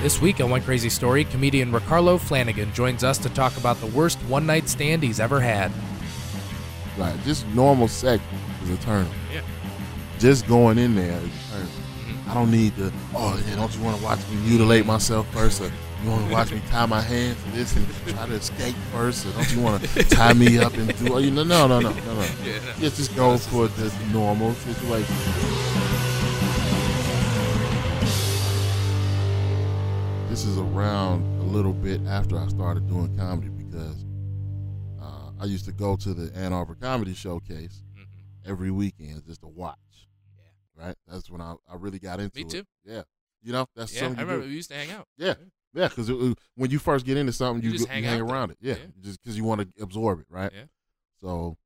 This week on One Crazy Story, comedian Ricarlo Flanagan joins us to talk about the worst one night stand he's ever had. Right, just normal sex is a turn. Yeah. Just going in there is a turn. Mm-hmm. I don't need to. Oh, yeah, don't you want to watch me mutilate myself first, or you want to watch me tie my hands to this and try to escape first, or don't you want to tie me up and do? Oh, you know, no, no, no, no, no. Yeah, no. Just just go for the normal situation. This is around a little bit after I started doing comedy because uh, I used to go to the Ann Arbor Comedy Showcase Mhm. every weekend just to watch. Yeah. Right. That's when I, I really got into Me it. too. Yeah. You know, that's Yeah, I something you remember do. we used to hang out. Yeah. Yeah, because when you first get into something, You you, just go- hang you hang there. around it. Yeah, Yeah. just because you want to absorb it, right? Yeah. So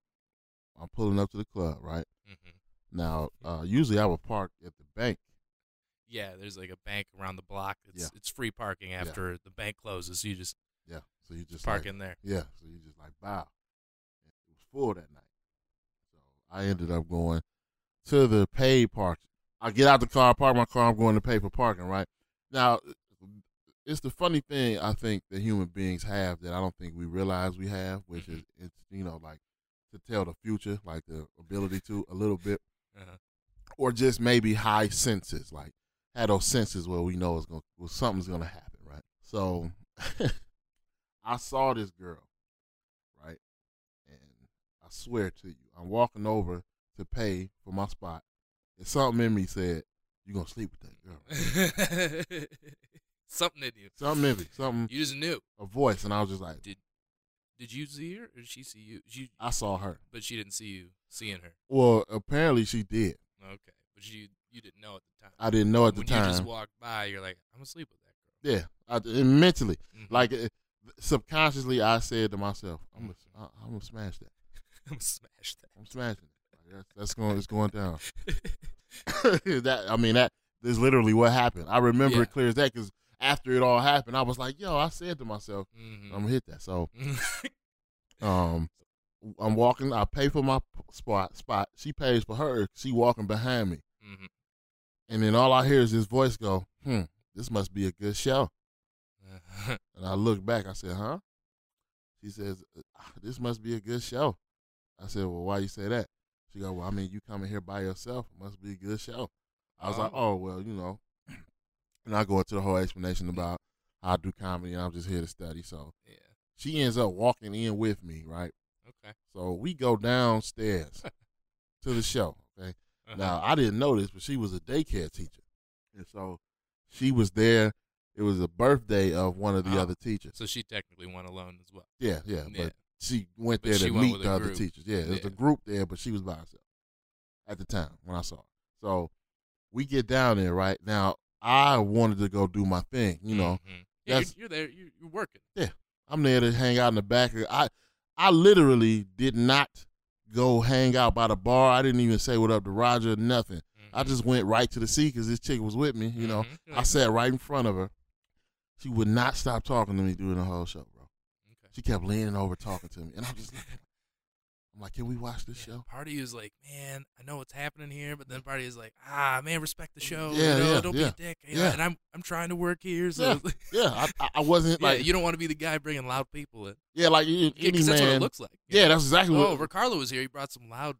I'm pulling up to the club, right? hmm Now, uh, usually I would park at the bank. Yeah, there's like a bank around the block. It's Yeah. it's free parking after the bank closes. So you just Yeah. So you just park like, in there. Yeah. So you just like bow. And It was full that night. So I ended up going to the paid park. I get out the car, park my car. I'm going to pay for parking. Right now, it's the funny thing I think that human beings have that I don't think we realize we have, which Mhm. is it's you know like to tell the future, like the ability to a little bit, Uh-huh. or just maybe high senses, like have those senses where we know it's going well, something's gonna happen, right? So I saw this girl, right, and I swear to you, I'm walking over to pay for my spot, and something in me said, you're gonna sleep with that girl?" Something in you. Something in me, something, You just knew. a voice, and I was just like, Did you see her or did she see you? She, I saw her. but she didn't see you seeing her. Well, apparently she did. Okay, but you you didn't know at the time. I didn't know at the when time. you just walked by, you're like, I'm gonna sleep with that girl. yeah, I, and mentally, Mhm. like uh, subconsciously, I said to myself, "I'm gonna, I- I'm gonna smash that. I'm gonna smash that. I'm smashing it. Like, that's, that's going, it's going down." that I mean, that is literally what happened. I remember Yeah. it clear as that because after it all happened, I was like, "Yo," I said to myself, Mhm. "I'm gonna hit that." So, um, I'm walking. I pay for my spot. Spot. She pays for her. She walking behind me, Mhm. and then all I hear is this voice go, "Hmm, this must be a good show." And I look back. I said, "Huh?" She says, "Ah, "This must be a good show." I said, "Well, why you say that?" She go, "Well, I mean, you coming here by yourself. It must be a good show." I was like, Oh. "Oh, well, you know." And I go into the whole explanation about how I do comedy, and I'm just here to study. So yeah. she ends up walking in with me, right? Okay. So we go downstairs to the show. Okay. Uh-huh. Now I didn't know this, but she was a daycare teacher, and so she was there. It was a birthday of one of the Oh. other teachers. So she technically went alone as well. Yeah, yeah, Yeah. but she went there to meet the other group. teachers. Yeah, there's Yeah. a group there, but she was by herself at the time when I saw her. So we get down there right now. I wanted to go do my thing, you know. Mhm. Yeah, you're, you're there. You're, you're working. Yeah, I'm there to hang out in the back. I I literally did not go hang out by the bar. I didn't even say what up to Roger. Nothing. I Mhm. just went right to the seat because this chick was with me. You know, Mhm. I sat right in front of her. She would not stop talking to me during the whole show, bro. okay. She kept leaning over talking to me, and I'm just like, I'm like, can we watch this Yeah, show? Party is like, man, I know what's happening here, but then party is like, ah, man, respect the show. Yeah, you know, yeah, don't yeah. be a dick. you know, Yeah. And I'm I'm trying to work here, so Yeah. Yeah, I, I- wasn't like, you don't want to be the guy bringing loud people in. yeah, like any Yeah, 'cause that's what it man. looks like. Yeah, know? that's exactly Oh, what. Ricarlo was here. He brought some loud,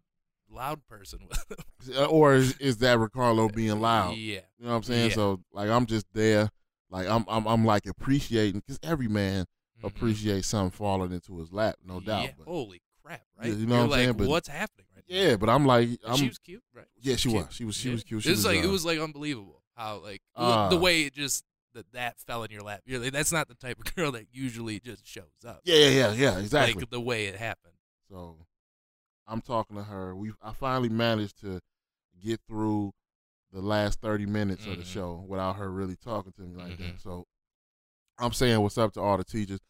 loud person with him. uh, or is, is that Ricarlo being loud? Yeah. You know what I'm saying? So like I'm just there, like I'm I'm I'm like appreciating because every man Mhm. appreciates something falling into his lap, no doubt. But, Holy crap! Right. Yeah, you know You're what I'm like, saying? But- what's happening right now? yeah, but I'm like I'm she was cute, right? yeah she cute. was she was she Yeah. was cute. She It was, like uh, it was like unbelievable how like Uh, the way it just that that fell in your lap. You're like, that's not the type of girl that usually just shows up. yeah yeah yeah yeah exactly. Like the way it happened. So I'm talking to her. We I finally managed to get through the last 30 minutes of the Mhm. show without her really talking to me like that. Mhm. So I'm saying what's up to all the teachers.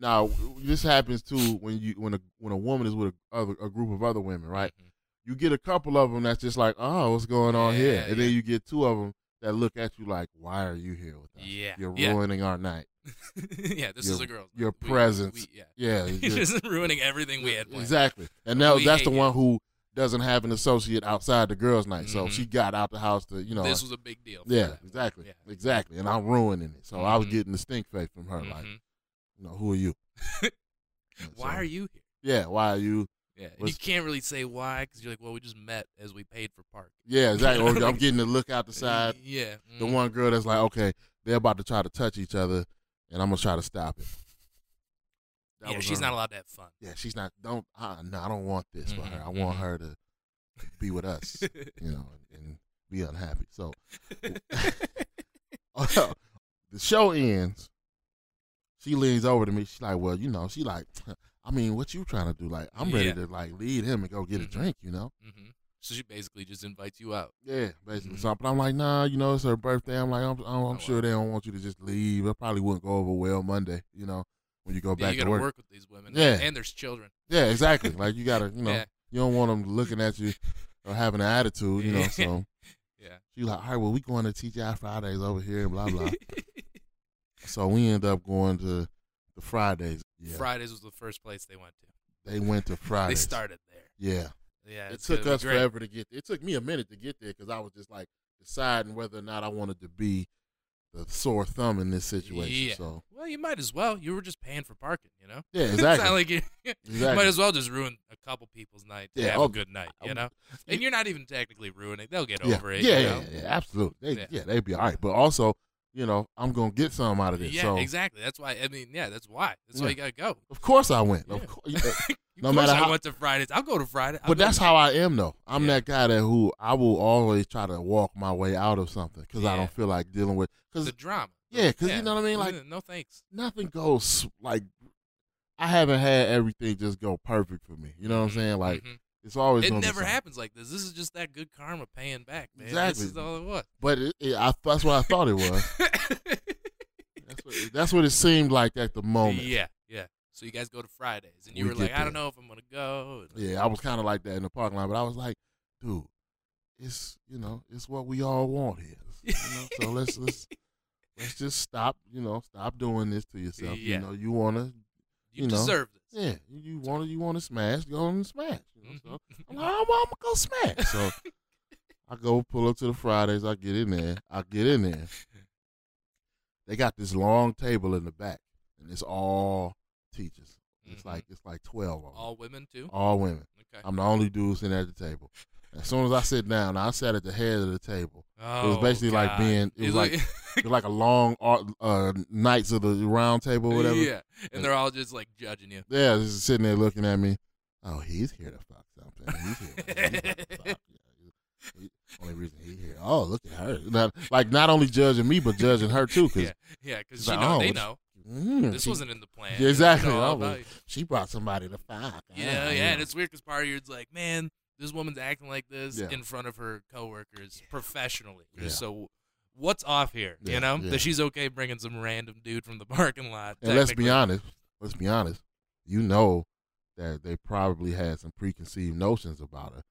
Now this happens too when you when a when a woman is with a, other, a group of other women, right? Mhm. You get a couple of them that's just like, oh, what's going on here? Yeah, And then you get two of them that look at you like, why are you here with us? Yeah, You're yeah. ruining our night. yeah, this Your- is a girl. your We- presence. we- yeah. Yeah, You're just ruining everything we had planned. Exactly. And that, that's the one who doesn't have an associate outside the girls' night, so Mhm. she got out the house to you know. this was a big deal. yeah, exactly, Yeah. exactly, and I'm ruining it. So I was Mhm. getting the stink face from her, like, Mhm. You know, who are you? Why so- are you here? Yeah, why are you? Yeah, you can't really say why because you're like, well, we just met as we paid for park. Yeah, exactly. Or I'm getting to look out the side. Yeah, The mhm. one girl that's like, okay, they're about to try to touch each other, and I'm gonna try to stop it. That Yeah, she's her. not allowed to have fun. Yeah, she's not. Don't. Uh, no, I don't want this for her. I want mhm. her to be with us, you know, and, and be unhappy. So the show ends. She leans over to me. She's like, "Well, you know," she like, "I mean, what you trying to do? Like, I'm ready Yeah. to like lead him and go get Mhm. a drink, you know." hmm So she basically just invites you out. Yeah, basically. Mhm. So, but I'm like, nah, you know, it's her birthday. I'm like, I'm, I'm, I'm Oh, sure wow. they don't want you to just leave. It probably wouldn't go over well Monday, you know, when you go Yeah, back you to work. work. with these women. Yeah. and there's children. Yeah, exactly. like you gotta, you know, Yeah. you don't want them looking at you or having an attitude, you know. So Yeah. she like, all right, well, we going to TGI Fridays over here and blah blah. so we end up going to the Fridays. Yeah, Fridays was the first place they went to. they went to Fridays. They started there. Yeah, Yeah, it took us forever to get. There. It took me a minute to get there because I was just like deciding whether or not I wanted to be the sore thumb in this situation. Yeah. So Well, you might as well. You were just paying for parking, you know. yeah, exactly. not like you, you might as well just ruin a couple people's night to Yeah, have oh, a good night, you know. And you're not even technically ruining. They'll get yeah, over it. yeah, you yeah, know? yeah, absolutely. They, Yeah. yeah. they'd be all right. But also, you know, I'm gonna get some out of this. Yeah, so exactly. That's why. I mean, yeah, that's why. That's why you gotta go. of course I went. Yeah. Of course. Of No matter I how- went to Fridays. I'll go to Friday. I'll But that's to- how I am, though. I'm Yeah. that guy that who I will always try to walk my way out of something because I don't feel like dealing with. Because the drama. yeah, 'cause you know what I mean, like- no thanks. nothing goes like. I haven't had everything just go perfect for me. You know what I'm Mhm, saying? Like mhm. It's always it never happens like this. This is just that good karma paying back, man. Exactly. This is all it was. But it, it, I, that's what I thought it was. That's what, that's what it seemed like at the moment. yeah, yeah. So you guys go to Fridays, and you We were like, get I don't know if I'm gonna go. Yeah, I was kind of like that in the parking lot, but I was like, dude, it's you know, it's what we all want here. You know? so let's let's let's just stop. You know, stop doing this to yourself. Yeah. You know, you wanna, you, you know. deserve this. yeah, you, you wanna, you wanna smash, go and smash. You know, so Mhm. I'm like, I'm, I'm gonna go smash. So I go pull up to the Fridays. I get in there. I get in there. They got this long table in the back, and it's all teachers. It's Mhm. like it's like twelve of them, all women too. all women. Okay. I'm the only dude sitting at the table. As soon as I sit down, I sat at the head of the table. Oh, was basically like being- it was like- It's like a long uh, Knights of the Round Table, or whatever. Yeah, and they're all just like judging you. Yeah, just sitting there looking at me. Oh, he's here to fuck something. He's here. He's about to fuck. He- only reason he here. Oh, look at her. Not, like not only judging me, but judging her too, because Yeah, yeah, because you like, know oh, they know mm, this she, wasn't in the plan. Yeah, exactly. You know all I was- she brought somebody to fuck. Yeah, Ah, yeah, and it's weird because part of you is like, man, this woman's acting like this Yeah. in front of her coworkers professionally. Yeah. So what's off here? Yeah, you know yeah. that she's okay bringing some random dude from the parking lot. And let's be honest. Let's be honest. You know that they probably had some preconceived notions about her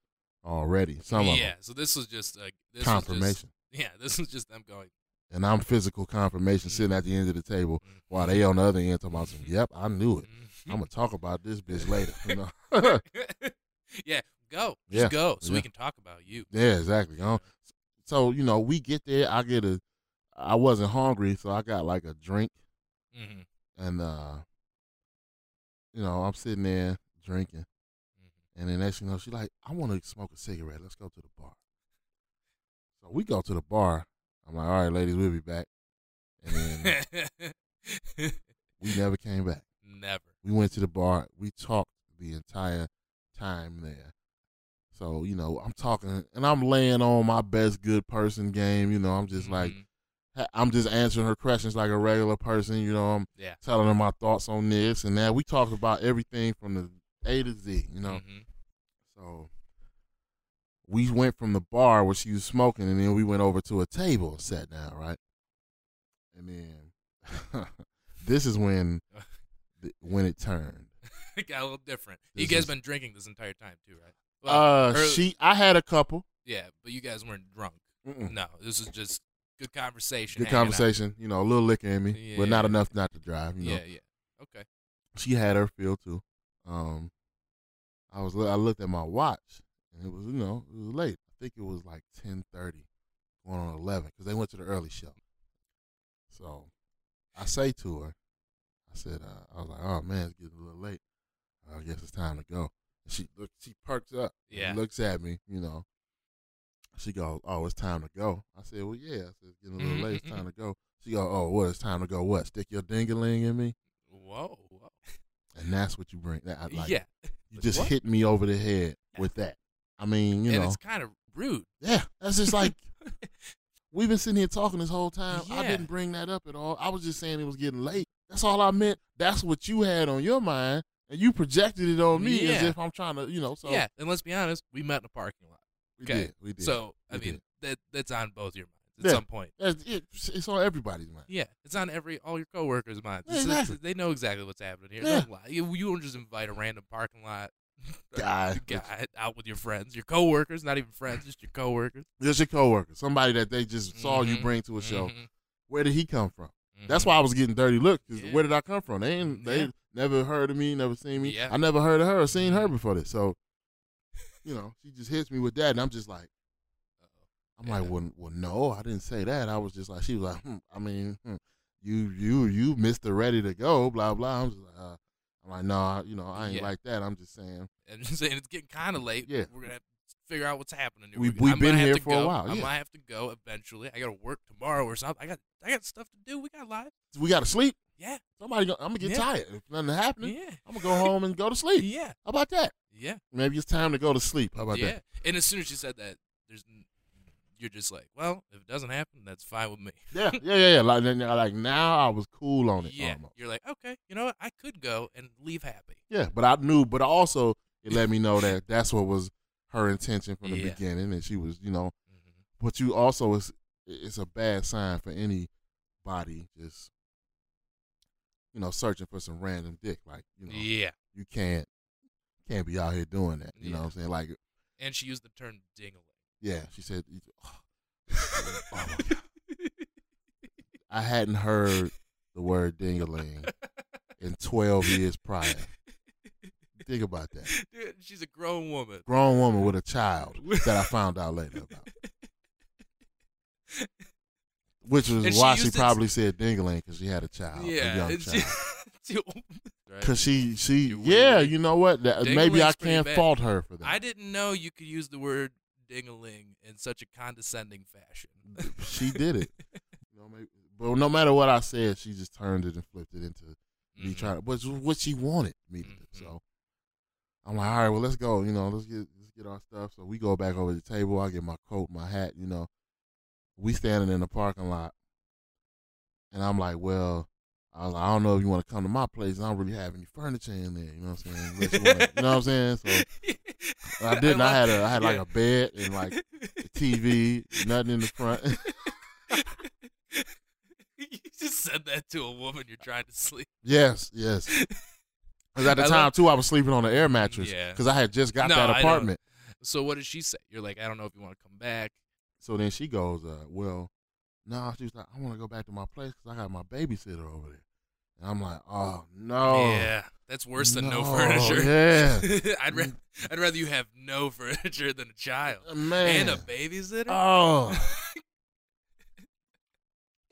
already. Some of yeah, them. so this was just like this Confirmation. Was just, yeah, this was just them going. And I'm physical confirmation sitting at the end of the table mm, while they on the other end talking about some, yep, I knew it. mm. I'm gonna talk about this bitch later. You know? yeah, go, Yeah, just go, so we can talk about you. yeah, exactly. Know? So, you know, we get there, I get a I wasn't hungry, so I got like a drink hmm and uh you know, I'm sitting there drinking Mm-hmm. and then next thing you know, she like, I wanna smoke a cigarette. Let's go to the bar. So we go to the bar. I'm like, all right, ladies, we'll be back. And then we never came back. Never. We went to the bar. We talked the entire time there. So, you know, I'm talking and I'm laying on my best good person game. You know, I'm just like, Mhm. ha- I'm just answering her questions like a regular person. You know, I'm yeah. telling her my thoughts on this and that. We talked about everything from the A to Z, you know. Mhm. So we went from the bar where she was smoking and then we went over to a table and sat down, right? And then this is when when it turned. it got a little different. You guys is- been drinking this entire time too, right? Uh or- she I had a couple. yeah, but you guys weren't drunk. Mm-mm. No, this is just good conversation. Good hanging out. conversation, you know, a little liquor in me, but not Yeah. enough not to drive, you know. Yeah, yeah. Okay. She had her feel too. Um I was I looked at my watch And it was, you know, it was late. I think it was like ten thirty, going on eleven, because they went to the early show. So I say to her, I said, uh, I was like, oh man, it's getting a little late. I guess it's time to go. She look, she perks up, Yeah. looks at me, you know. She goes, oh, it's time to go. I said, well, yeah. I said, it's getting a little Mhm, late. It's time to go. She goes, oh, what? It's time to go. What? Stick your dingaling in me, Whoa. whoa. and that's what you bring. That I- like, yeah. you Like, just what? hit me over the head with that. I mean, you and know, it's kind of rude. yeah. That's just like we've been sitting here talking this whole time. I didn't bring that up at all. I was just saying it was getting late. That's all I meant. That's what you had on your mind, and you projected it on me as if I'm trying to, you know. So yeah. And let's be honest, we met in a parking lot. we okay. did. We did. So I We mean, did. that that's on both your minds at Yeah. some point. That's- it's on everybody's mind. Yeah, it's on every all your coworkers' minds. Yeah, It's- it's- exactly. they know exactly what's happening here. Yeah. Don't. You, you don't just invite a random parking lot Guy, guy out with your friends, your coworkers, not even friends, just your coworkers. just your coworker, somebody that they just saw you Mhm. bring to a show. Mhm. Where did he come from? That's Mhm. why I was getting dirty looks. 'cause Yeah. Where did I come from? They ain't, they Yeah. Never heard of me, never seen me. Yeah. I never heard of her or seen her Mhm. before this. So, you know, she just hits me with that, and I'm just like, I'm like, well, well, no, I didn't say that. I was just like, she was like, hmm, I mean, hmm, you, you, you, Mister Ready to Go, blah blah. I'm just like, uh, I'm like, no, I- you know, I ain't Yeah. like that. I'm just saying, And just saying it's getting kind of late. Yeah. we're gonna have to figure out what's happening. Here. We- we've I'm been here for a go. while, I might have to go eventually. I got to work tomorrow or something. I got I got stuff to do. We got life. we got to sleep. Yeah, Somebody, go, I'm gonna get Yeah. tired. If nothing happening, yeah, I'm gonna go home and go to sleep. yeah, How about that? yeah. Maybe it's time to go to sleep. How about yeah. that? And as soon as you said that, there's you're just like, well, if it doesn't happen, that's fine with me. Yeah, yeah, yeah, yeah. Like, then, like now, I was cool on it. yeah, almost. you're like, okay, you know what? I could go and leave happy. Yeah, but I knew, but also it let me know that that's what was her intention from the Yeah. beginning, and she was, you know. Mhm. But you also is it's a bad sign for anybody just, you know, searching for some random dick. Like, you know, Yeah, you can't can't be out here doing that. You know what I'm saying? Like, and she used the term dingling. yeah, she said. Oh, oh. I hadn't heard the word dingaling in 12 years prior. Think about that. Dude, she's a grown woman. Grown woman with a child that I found out later about. Which was And she why she used it- probably said dingaling because she had a child, a young child. she- Because she, she, You yeah, weird. you know what? That, maybe I can't fault her for that. I didn't know you could use the word dingaling in such a condescending fashion. she did it. You know, maybe, but no matter what I said, she just turned it and flipped it into me Mhm. trying to, which was what she wanted me to do. Mhm. So I'm like, all right, well, let's go. You know, let's get let's get our stuff. So we go back over the table. I get my coat, my hat. You know, we standing in the parking lot, and I'm like, well, I, like, I don't know if you want to come to my place. I don't really have any furniture in there. You know what I'm saying? You, wanna, you know what I'm saying? So I didn't. I, had a I had like a bed and like a TV, nothing in the front. you just said that to a woman you're trying to sleep. yes, yes. Because at the I time too, I was sleeping on an air mattress Yeah. because I had just got No, that apartment. So what did she say? You're like, I don't know if you want to come back. So then she goes, uh, "Well, no." She was like, "I want to go back to my place because I got my babysitter over there." And I'm like, "Oh no!" yeah, that's worse than no, No, furniture. yeah. I'd ra- I'd rather you have no furniture than a child man. and a babysitter. oh,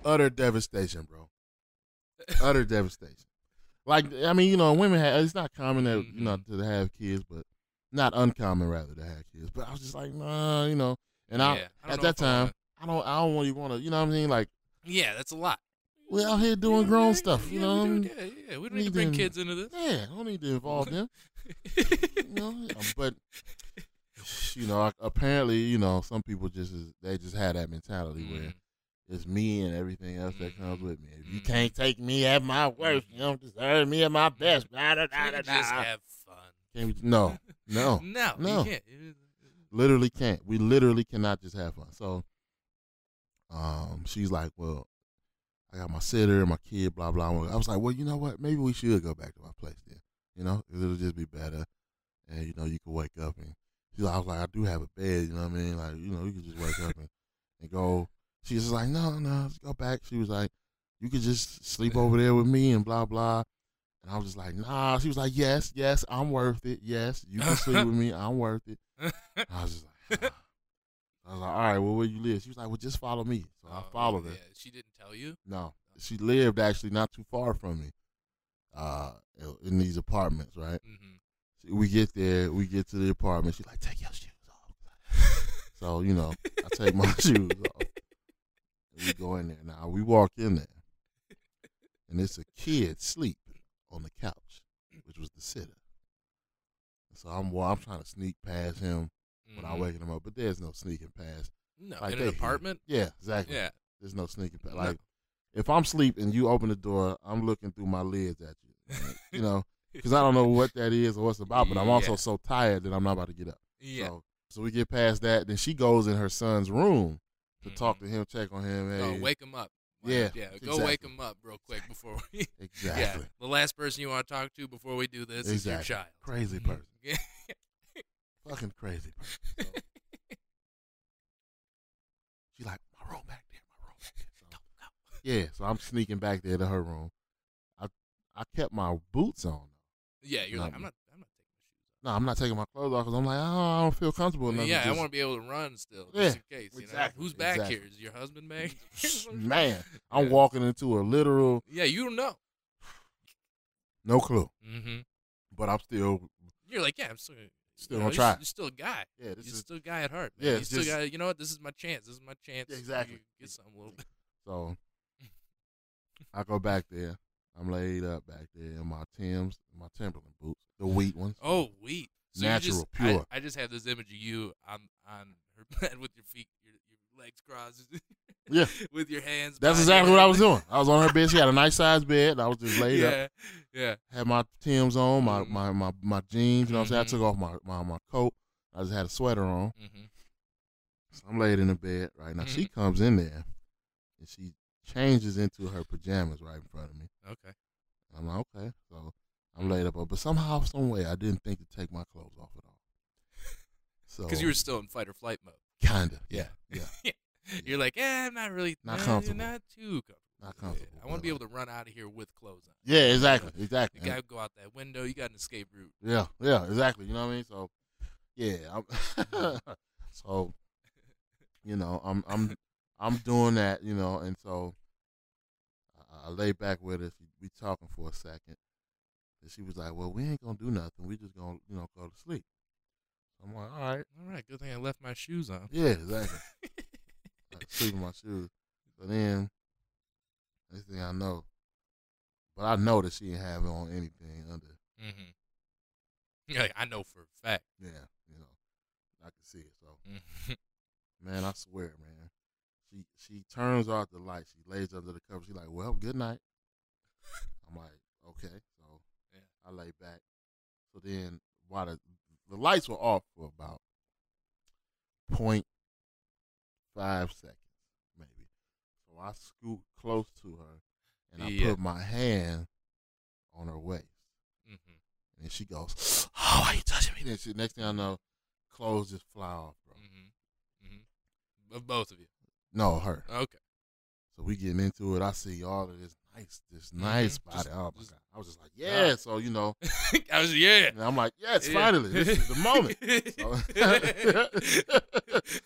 utter devastation, bro. Utter devastation. Like I mean, you know, women have. It's not common that you know Mhm. to have kids, but not uncommon rather to have kids. But I was just like, nah, you know. And I, Yeah, I at that if I time, I don't, I don't really want to, you know what I mean? Like yeah, that's a lot. we out here doing Yeah, grown yeah, stuff, you know. we what I do, mean? yeah, yeah, we don't need need to bring to- kids into this. Yeah, I don't need to involve them. you know, but you know, apparently, you know, some people just is, they just have that mentality where Mhm. it's me and everything else that comes Mhm. with me. If you Mhm. can't take me at my worst, you don't deserve me at my best. Blah, blah, blah, Can't just have fun. Can't we- no, no, no, no. You can't. Literally can't. We literally cannot just have fun. So, um, she's like, well, I got my sitter, and my kid, blah blah. I was like, well, you know what? Maybe we should go back to my place then. You know, it'll just be better, and you know, you can wake up and. She's like, I was like, I do have a bed. You know what I mean? Like, you know, you can just wake up and, and go. She's just like, no, no, let's go back. She was like, you could just sleep over there with me and blah blah. And I was just like, nah. She was like, yes, yes, I'm worth it. Yes, you can sleep with me. I'm worth it. I was just like. I was like, all right, well, where you live? She was like, well, just follow me. So I Oh, followed her. Yeah, she didn't tell you. No, she lived actually not too far from me, uh, in these apartments, right? Mm-hmm. We get there, we get to the apartment. She's like, take your shoes off. so you know, I take my shoes off. We go in there. Now we walk in there, and it's a kid sleep on the couch, which was the sitter. So I'm well, I'm trying to sneak past him without Mhm. waking him up, but there's no sneaking past. No, like in an apartment. Yeah, exactly. Yeah. There's no sneaking past. No. Like if I'm asleep and you open the door, I'm looking through my lids at you. Like, you know, because I don't know what that is or what's about, but I'm also Yeah. so tired that I'm not about to get up. Yeah. So, so we get past that. Then she goes in her son's room to talk Mhm. to him, check on him. Hey, Oh, wake him up. Yeah, Yeah. Go wake him up real quick before we. Exactly. Last person you want to talk to before we do this is your child. Crazy Mhm. person. Fucking crazy person. So, she like, my room back there, my room back there. So, yeah, so I'm sneaking back there to her room. I I kept my boots on. Yeah. You're No, like, I'm not. I'm not taking my shoes off. No, I'm not taking my clothes off because I'm like, oh, I don't feel comfortable enough. Yeah, I want to be able to run still, Yeah, just in case. You exactly, know? Who's back exactly. here? Is your husband back? Man, I'm Yeah. walking into a literal Yeah, you don't know. No clue, Mm-hmm. but I'm still You're like, yeah, I'm still. Still you know, gonna try. You're still a guy. yeah. This You're is still a guy at heart. Yeah, Man. you still got. You know what? This is my chance. This is my chance. Yeah, to exactly. Get something a little bit. so. I go back there. I'm laid up back there in my Tim's, my Timberland boots, the wheat ones. Oh, wheat. So Natural, just, pure. I, I just have this image of you on on her bed with your feet, your, your legs crossed. Yeah. with your hands. That's exactly what I was doing. I was on her bed. She had a nice sized bed. I was just laid up. Yeah, yeah. Had my Tim's on, my, Mhm. my, my, my jeans. You know what I'm saying? I took off my, my, my coat. I just had a sweater on. Mm-hmm. So I'm laid in the bed right now. She comes in there and she changes into her pajamas right in front of me. Okay. I'm like, okay. So I'm laid up, but somehow, some way, I didn't think to take my clothes off at all. So Because you were still in fight or flight mode. kinda, Yeah. yeah, You're like, eh, I'm not really Not eh, comfortable. Not too comfortable. Not Yeah. I want to be able to run out of here with clothes on. Yeah, exactly, exactly. You gotta go out that window. You got an escape route. Yeah, yeah, exactly. You know what I mean? So, yeah. I'm so, you know, I'm I'm I'm doing that. You know, and so I, I lay back with her. She, we talking for a second, and she was like, "Well, we ain't gonna do nothing. We just gonna you know go to sleep." I'm like, "All right, All right, good thing I left my shoes on. yeah, exactly." I sleep in my shoes. But then, next thing I know, but I know that she didn't have it on anything under. mm-hmm. Yeah, I know for a fact. Yeah, you know, I can see it. So. Mhm. Man, I swear, man. She she turns off the light. She lays under the cover. She's like, "Well, good night." I'm like, "Okay." So Yeah. I lay back. So then, while the the lights were off for about point five seconds, maybe. So I scoot close to her, and I Yeah. put my hand on her waist, Mhm. and she goes, "Oh, why you touching me?" Then she, next thing I know, clothes just fly off, bro. Mhm. Mhm. Of both of you. No, her. Okay. So we getting into it. I see all of this nice, this nice Mhm. body. Just- oh my god! I was just like, yeah. So you know, I was yeah. and I'm like, yes, Yeah. finally, this is the moment. So-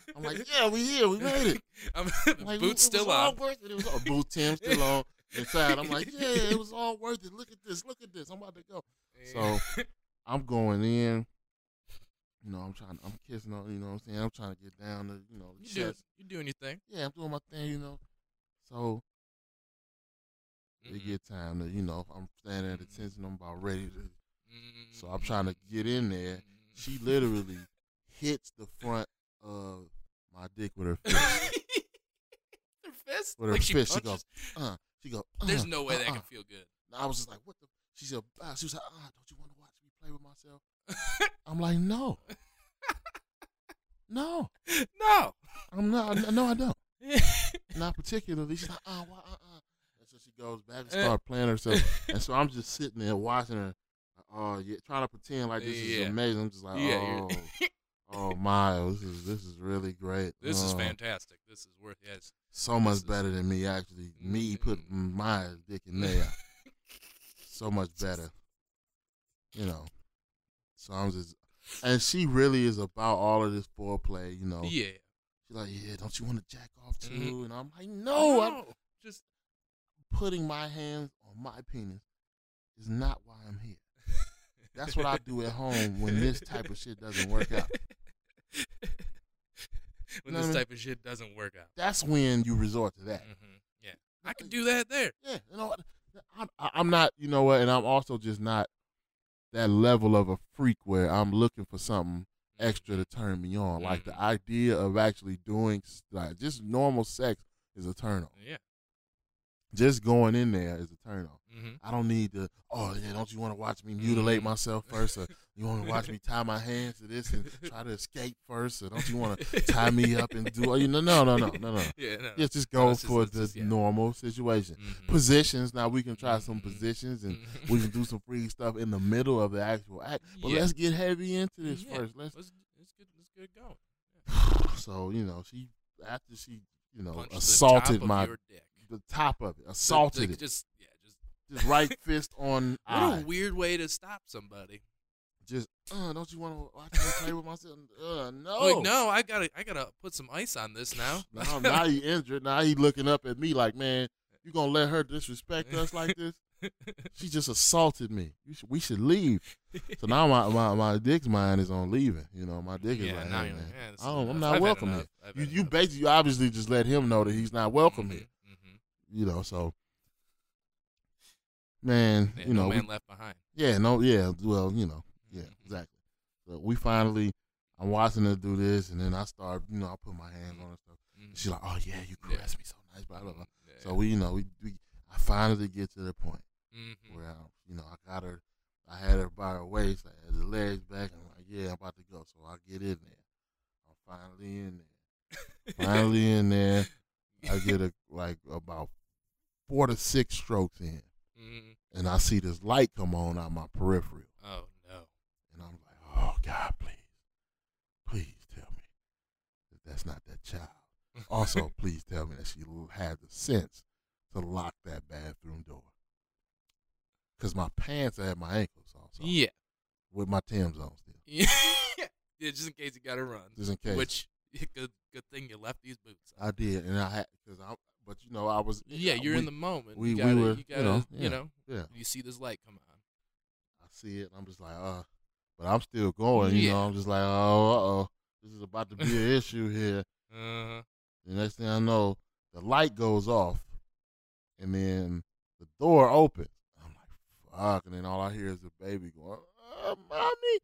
I'm like, yeah, we here, we made it. I'm, I'm like, boots it still was all on. worth it. It was all boot Tim still on inside. I'm like, yeah, it was all worth it. Look at this, look at this. I'm about to go. So I'm going in. You know, I'm trying. I'm kissing on. You know, what I'm saying. I'm trying to get down to you know the you do, chest. you doing your thing. Yeah, I'm doing my thing. You know. So it Mhm. get time to, you know, I'm standing at Mhm. attention, I'm about ready to. Mhm. So I'm trying to get in there. Mhm. She literally hits the front of my dick with her fist. Her fist. With her like she fist, she punches? goes, uh, she go. Uh, There's no way that uh-uh. can feel good. I was just like, what the? She said, uh, she was like, ah, don't you want to watch me play with myself? I'm like, no, no, no. I'm not. No, I don't. Not particularly. She's like, uh, why, uh, uh. And so she goes back and start playing herself. And so I'm just sitting there watching her. Oh yeah, trying to pretend like this Yeah. is amazing. I'm just like, yeah, oh, oh my, this is this is really great. this is Oh, fantastic. This is worth yes. So much This is- better than me actually. Me Mm. putting my dick in there. so much better. You know. So I'm just and she really is about all of this foreplay. You know, Yeah. she's like, yeah, don't you want to jack off too? Mhm. And I'm like, no, No, just putting my hands on my penis is not why I'm here. That's what I do at home when this type of shit doesn't work out. when this I mean? type of shit doesn't work out. That's when you resort to that. hmm Yeah, I can do that there. Yeah, you know, what? I'm, I'm not, you know what, and I'm also just not that level of a freak where I'm looking for something extra to turn me on. Like the Mhm. idea of actually doing like just normal sex is a turn on. Yeah. Just going in there is a turnoff. on. hmm I don't need to. Oh yeah, don't you want to watch me mutilate Mhm. myself first, or you want to watch me tie my hands to this and try to escape first, or don't you want to tie me up and do? Oh you know, no, no, no, no, no. Yeah, no. Just just No, go just- for it's the just- yeah. normal situation. Mhm. Positions. Now we can try some Mhm. positions and Mhm. we can do some free stuff in the middle of the actual act. But Yeah. let's get heavy into this Yeah. first. Let's. Let's, let's get let's get going. So you know, she after she you know Punch assaulted my. The top of it, The- assaulted the- it, Just yeah, just just right fist on what eye. a weird way to stop somebody. Just uh, don't you want to watch me play with myself? Uh, no. Like no, I gotta I gotta put some ice on this now. Now, now he injured. Now he looking up at me like, man, you gonna let her disrespect us like this? She just assaulted me. Should, we should leave. So now my, my, my dick's mind is on leaving. You know, my dick is yeah, like, hey, man, like, yeah, this I I'm not I've welcome here. You, you basically, you obviously just let him know that he's not welcome Mhm, here. You know, so man, Yeah, you know, no we- man left behind. yeah, no, yeah, well, you know, yeah, Mhm. exactly. So we finally, I'm watching her do this, and then I start, you know, I put my hands on her stuff. Mhm. She's like, oh yeah, you Yeah. caress me so nice, blah blah blah. Yeah. So we, you know, we, we I finally get to the point Mhm. where I, you know I got her, I had her by her waist, I had the legs back, and I'm like, yeah, I'm about to go. So I get in there. I'm finally in there. Finally in there. I get a like about four to six strokes in, Mhm. and I see this light come on out my peripheral, Oh no. and I'm like, oh God, please, please tell me that that's not that child. Also, please tell me that she had the sense to lock that bathroom door. Cause my pants are at my ankles also, yeah. with my Tim's on still, yeah. Just in case you gotta run. just in case. Which good good thing you left these boots. on. I did, and I had because I, but you know, I was Yeah, you're we, in the moment. we- you we gotta, were, you you gotta, know, you know, yeah. you see this light come on. I see it, I'm just like, uh, but I'm still going. You Yeah. know, I'm just like, oh, uh oh, this is about to be an issue here. Uh-huh. The next thing I know, the light goes off, and then the door opens. I'm like, fuck, and then all I hear is the baby going, uh, "Mommy,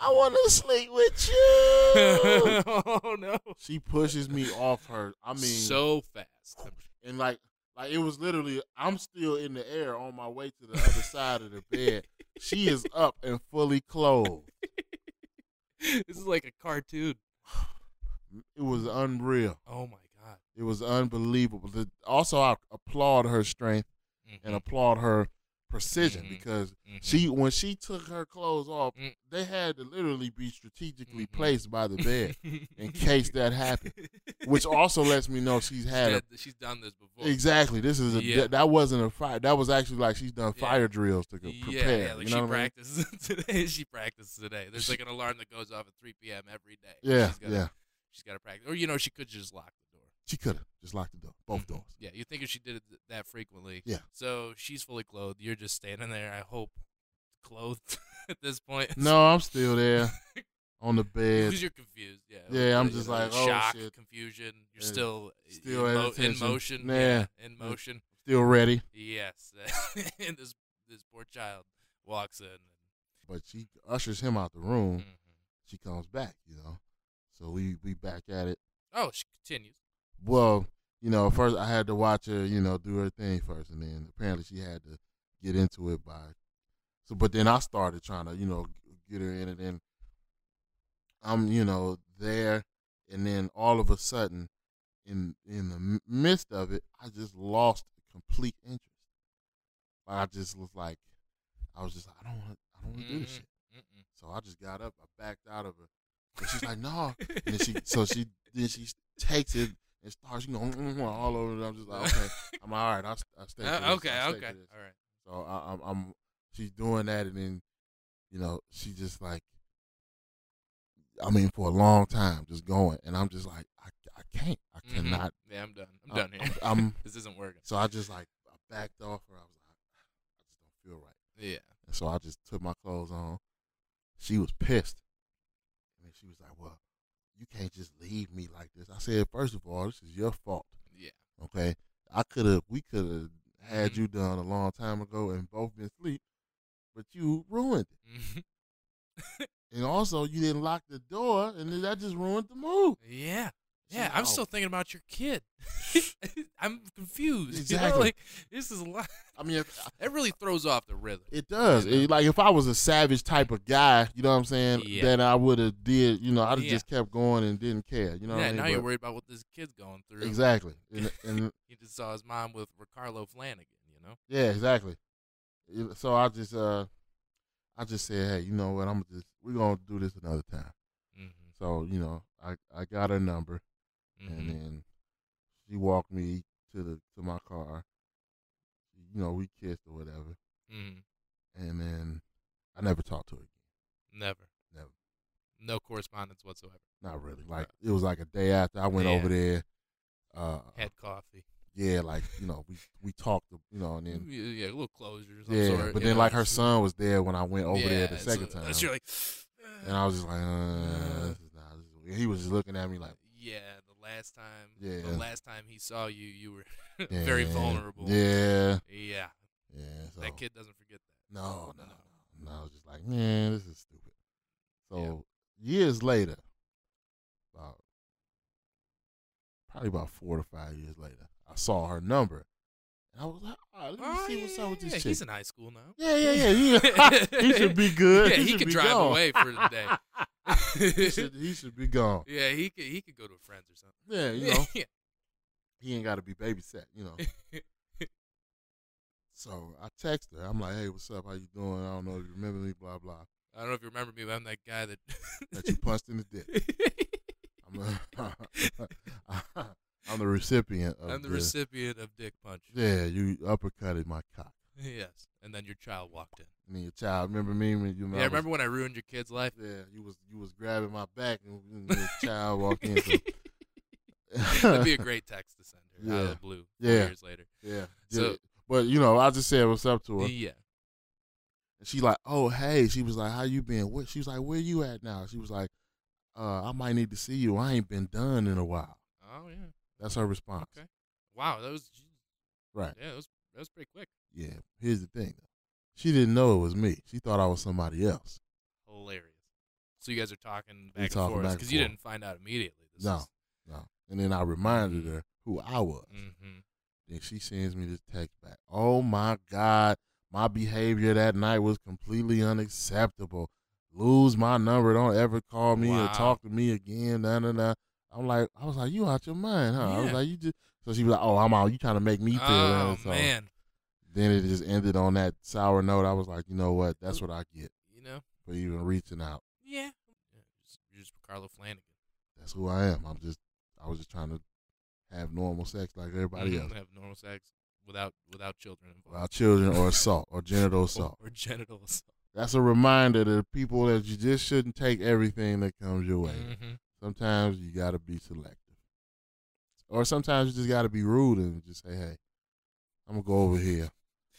I want to sleep with you." oh no. she pushes me off her. I mean, so fast. and like, like it was literally, I'm still in the air on my way to the other side of the bed. She is up and fully clothed. this is like a cartoon. It was unreal. Oh my god. It was unbelievable. Also, I applaud her strength and Mhm. applaud her precision Mhm. because Mhm. she, when she took her clothes off, Mm. they had to literally be strategically Mhm. placed by the bed in case that happened. Which also lets me know she's she's, had a, she's done this before. exactly. This is a Yeah. that, that wasn't a fire. That was actually like she's done Yeah. fire drills to go Yeah, prepare. yeah, like you she know what I mean? practices today. She practices today. There's like an alarm that goes off at 3 p.m. every day. Yeah, she's gotta, yeah. She's got to practice, or you know, she could just lock. She could have just locked the door, both Mhm. doors. Yeah, you think if she did it th- that frequently? Yeah. So she's fully clothed. You're just standing there. I hope clothed at this point. No, I'm still there on the bed. Because you're confused. Yeah. Yeah, I'm just know, like, oh, shock, shit. confusion. You're Yeah. still, Still in, mo- in motion. Yeah. in motion. Still ready, Yes. and this this poor child walks in. but she ushers him out the room. Mhm. She comes back, you know. So we we back at it. Oh, she continues. Well, you know, first I had to watch her, you know, do her thing first, and then apparently she had to get into it by. So, but then I started trying to, you know, get her in, and then I'm, you know, there, and then all of a sudden, in in the midst of it, I just lost complete interest. Like I just was like, I was just, I don't want, I don't want to do this shit. Mm-mm. So I just got up, I backed out of her, and she's like, no, and she so she then she takes it and starts you know all over it. I'm just like okay, I'm like, all right. I'll, I'll stay. Uh, okay, I'll stay okay, all right. So I, I'm I'm she's doing that and then you know she just like I mean, for a long time, just going, and I'm just like, I, I can't, I Mhm. cannot. Yeah, I'm done. I'm I- done here. I'm, I'm- this isn't working. so I just like I backed off her. I was like, I just don't feel right. Yeah. And so I just took my clothes on. She was pissed. And then she was like, Well, you can't just leave me like this. I said, First of all, this is your fault. Yeah. Okay. I could have we could have had Mhm. you done a long time ago and both been asleep, but you ruined it. Mhm. And also you didn't lock the door and then that just ruined the move. yeah. Yeah, I'm like, still thinking about your kid. I'm confused. You know, Exactly. like this is a lot. I mean if, That really throws off the rhythm. It does. It- like if I was a savage type of guy, you know what I'm saying, Yeah. then I would have did, you know, I'd have Yeah. just kept going and didn't care. You know what yeah, I mean? now you're But- worried about what this kid's going through. Exactly. And, and He just saw his mom with Ricarlo Flanagan, you know? yeah, exactly. So I just uh I just said, hey, you know what, I'm just we're gonna do this another time. Mm-hmm. So, you know, I, I got her number Mm-hmm. and then she walked me to the to my car. You know, we kissed or whatever. mm-hmm. And then I never talked to her again. Never. Never. No correspondence whatsoever. Not really. Like it was like a day after I went Yeah. over there. Uh Had coffee. yeah, like, you know, we we talked you know, and then yeah, yeah, a little closure. Yeah, sort, but then know, like her son was there when I went over there the second so- time. so you're like, And I was just like, uh, this is not. This is. He was just looking at me like, yeah, last time, Yeah. the last time he saw you, you were very vulnerable. Yeah, yeah. yeah. So, That kid doesn't forget that. No, no, no, no. I was just like, man, this is stupid. So years later, about probably about four to five years later, I saw her number, and I was like, all right, let me Oh, see what's up with yeah, this chick. He's in high school now. yeah, yeah, yeah. He, he should be good. Yeah, he, he, could drive gone. away for the day. he, should, he should be gone. yeah, he could. He could go to a friend's or something. Yeah, you know, yeah. he ain't got to be babysat. You know. So I text her. I'm like, "Hey, what's up? How you doing? I don't know if you remember me. Blah blah." I don't know if you remember me, but I'm that guy that. That you punched in the dick. I'm, a, I'm the recipient of I'm the the- recipient of dick punch. Yeah, you uppercutted my cock. Yes, and then your child walked in. And then your child, remember me when you? Yeah, remember when I ruined your kid's life? Yeah, you was you was grabbing my back and, your child walked in. That'd be a great text to send her out of Yeah. the blue. Yeah. Yeah. Years later. yeah. So- yeah. but you know, I just said what's up to her. Yeah. And she like, oh hey, she was like, how you been? What? She was like, where you at now? She was like, uh, I might need to see you. I ain't been done in a while. Oh yeah. That's her response. Okay. Wow, that was Right. yeah, that was that was pretty quick. Yeah. Here's the thing though. She didn't know it was me. She thought I was somebody else. Hilarious. So you guys are talking back and talking forth because you didn't find out immediately. This No. No. And then I reminded her who I was. Mm-hmm. Then she sends me this text back. Oh my God. My behavior that night was completely unacceptable. Lose my number. Don't ever call me or talk to me again. Nah, nah, nah. I'm like, I was like, you out your mind, huh? I was like, you just. So she was like, oh, I'm out. You trying to make me feel Oh. So man, Then it just ended on that sour note. I was like, you know what? That's what I get you know, for even reaching out. yeah, yeah just, you're just Carlo Flanagan. That's who I am. I'm just. I was just trying to have normal sex like everybody Mhm, else. Have normal sex without without children involved. Without children or assault or genital assault. Or, or genital assault. That's a reminder to people that you just shouldn't take everything that comes your way. Mhm. Sometimes you got to be selective. Or sometimes you just got to be rude and just say, hey, I'm going to go over here.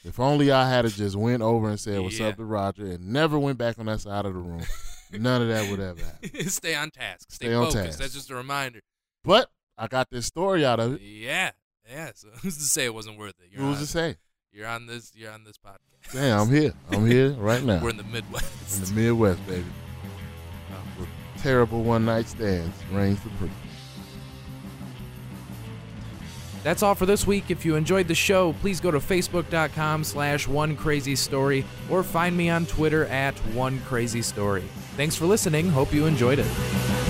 If only I had just went over and said what's Yeah. up to Roger and never went back on that side of the room, none of that would ever happen. Stay on task. Stay, Stay on focused. task. That's just a reminder. But I got this story out of it. Yeah, yeah. So who's to say it wasn't worth it? You're Who's on, to say? You're on this. You're on this podcast. Damn, I'm here. I'm here right now. We're in the Midwest. in the Midwest, baby. Terrible one night stands reign supreme. That's all for this week. If you enjoyed the show, please go to facebook.com slash one crazy story or find me on Twitter at one crazy story. Thanks for listening. Hope you enjoyed it.